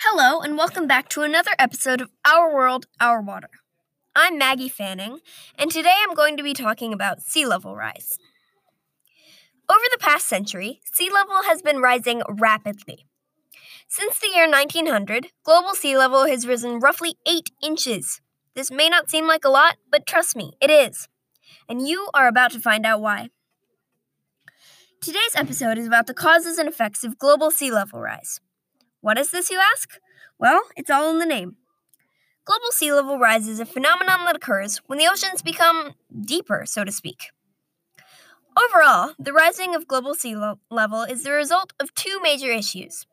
Hello, and welcome back to another episode of Our World, Our Water. I'm Maggie Fanning, and today I'm going to be talking about sea level rise. Over the past century, sea level has been rising rapidly. Since the year 1900, global sea level has risen roughly 8 inches. This may not seem like a lot, but trust me, it is. And you are about to find out why. Today's episode is about the causes and effects of global sea level rise. What is this, you ask? Well, it's all in the name. Global sea level rise is a phenomenon that occurs when the oceans become deeper, so to speak. Overall, the rising of global sea lo- level is the result of two major issues.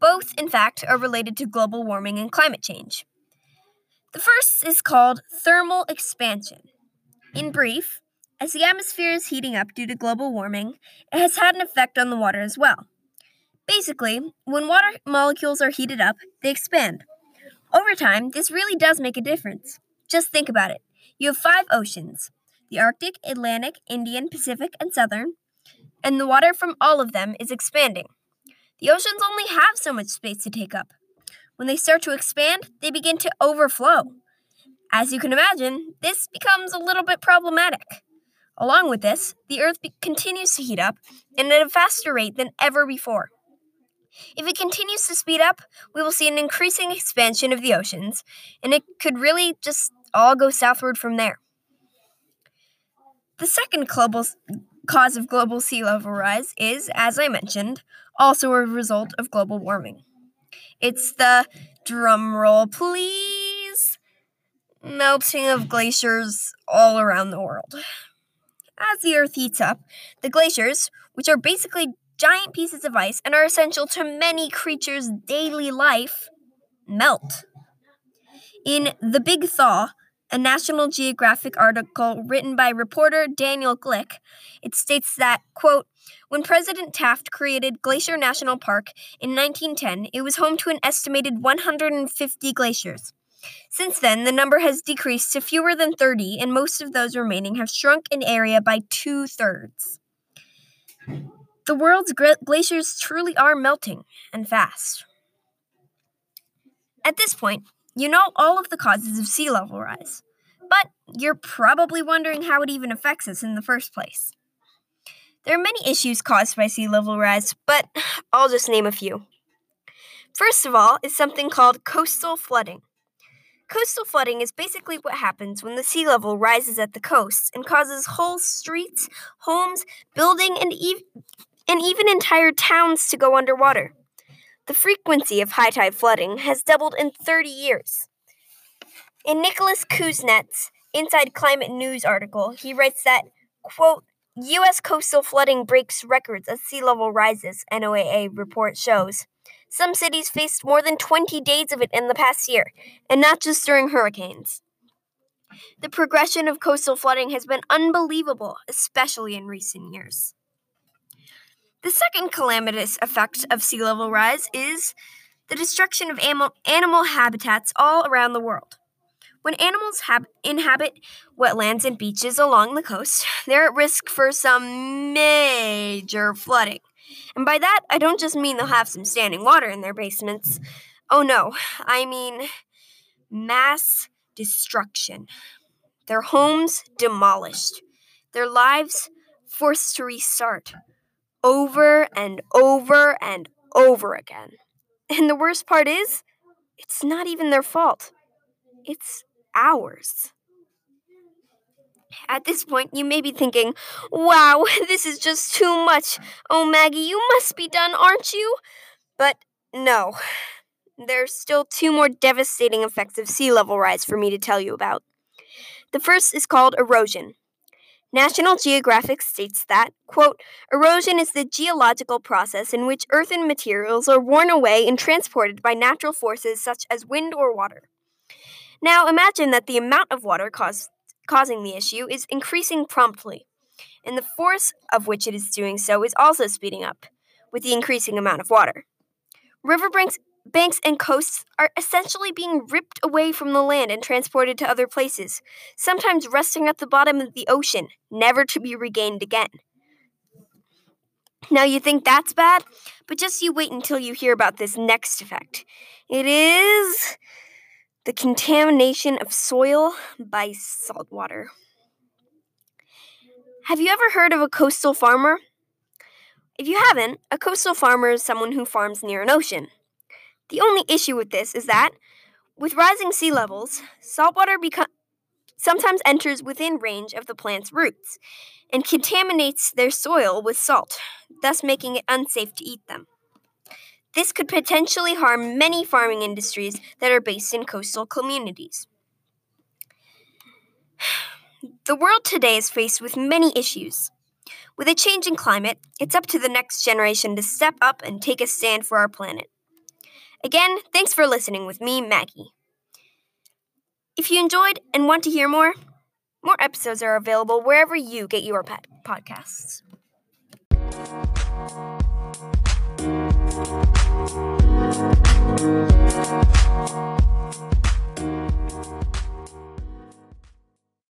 Both, in fact, are related to global warming and climate change. The first is called thermal expansion. In brief, as the atmosphere is heating up due to global warming, it has had an effect on the water as well. Basically, when water molecules are heated up, they expand. Over time, this really does make a difference. Just think about it. You have five oceans the Arctic, Atlantic, Indian, Pacific, and Southern, and the water from all of them is expanding. The oceans only have so much space to take up. When they start to expand, they begin to overflow. As you can imagine, this becomes a little bit problematic. Along with this, the Earth be- continues to heat up and at a faster rate than ever before. If it continues to speed up, we will see an increasing expansion of the oceans, and it could really just all go southward from there. The second global cause of global sea level rise is, as I mentioned, also a result of global warming. It's the drumroll, please, melting of glaciers all around the world. As the Earth heats up, the glaciers, which are basically giant pieces of ice and are essential to many creatures' daily life, melt. In The Big Thaw, a National Geographic article written by reporter Daniel Glick, it states that, quote, when President Taft created Glacier National Park in 1910, it was home to an estimated 150 glaciers. Since then, the number has decreased to fewer than 30, and most of those remaining have shrunk in area by two thirds. The world's glaciers truly are melting, and fast. At this point, you know all of the causes of sea level rise, but you're probably wondering how it even affects us in the first place. There are many issues caused by sea level rise, but I'll just name a few. First of all is something called coastal flooding. Coastal flooding is basically what happens when the sea level rises at the coast and causes whole streets, homes, building, and e- and even entire towns to go underwater. The frequency of high tide flooding has doubled in 30 years. In Nicholas Kusnetz' Inside Climate News article, he writes that, quote, U.S. coastal flooding breaks records as sea level rises, NOAA report shows. Some cities faced more than 20 days of it in the past year, and not just during hurricanes. The progression of coastal flooding has been unbelievable, especially in recent years. The second calamitous effect of sea level rise is the destruction of animal, animal habitats all around the world. When animals hab- inhabit wetlands and beaches along the coast, they're at risk for some major flooding. And by that, I don't just mean they'll have some standing water in their basements. Oh no, I mean mass destruction. Their homes demolished, their lives forced to restart over and over and over again. And the worst part is, it's not even their fault, it's ours. At this point, you may be thinking, wow, this is just too much. Oh, Maggie, you must be done, aren't you? But no, there's still two more devastating effects of sea level rise for me to tell you about. The first is called erosion. National Geographic states that, quote, erosion is the geological process in which earthen materials are worn away and transported by natural forces such as wind or water. Now imagine that the amount of water caused, causing the issue is increasing promptly, and the force of which it is doing so is also speeding up with the increasing amount of water. Riverbanks banks and coasts are essentially being ripped away from the land and transported to other places, sometimes resting at the bottom of the ocean, never to be regained again. Now you think that's bad, but just you wait until you hear about this next effect. It is the contamination of soil by saltwater. Have you ever heard of a coastal farmer? If you haven't, a coastal farmer is someone who farms near an ocean. The only issue with this is that, with rising sea levels, saltwater sometimes enters within range of the plant's roots and contaminates their soil with salt, thus making it unsafe to eat them. This could potentially harm many farming industries that are based in coastal communities. The world today is faced with many issues. With a changing climate, it's up to the next generation to step up and take a stand for our planet. Again, thanks for listening with me, Maggie. If you enjoyed and want to hear more, more episodes are available wherever you get your podcasts.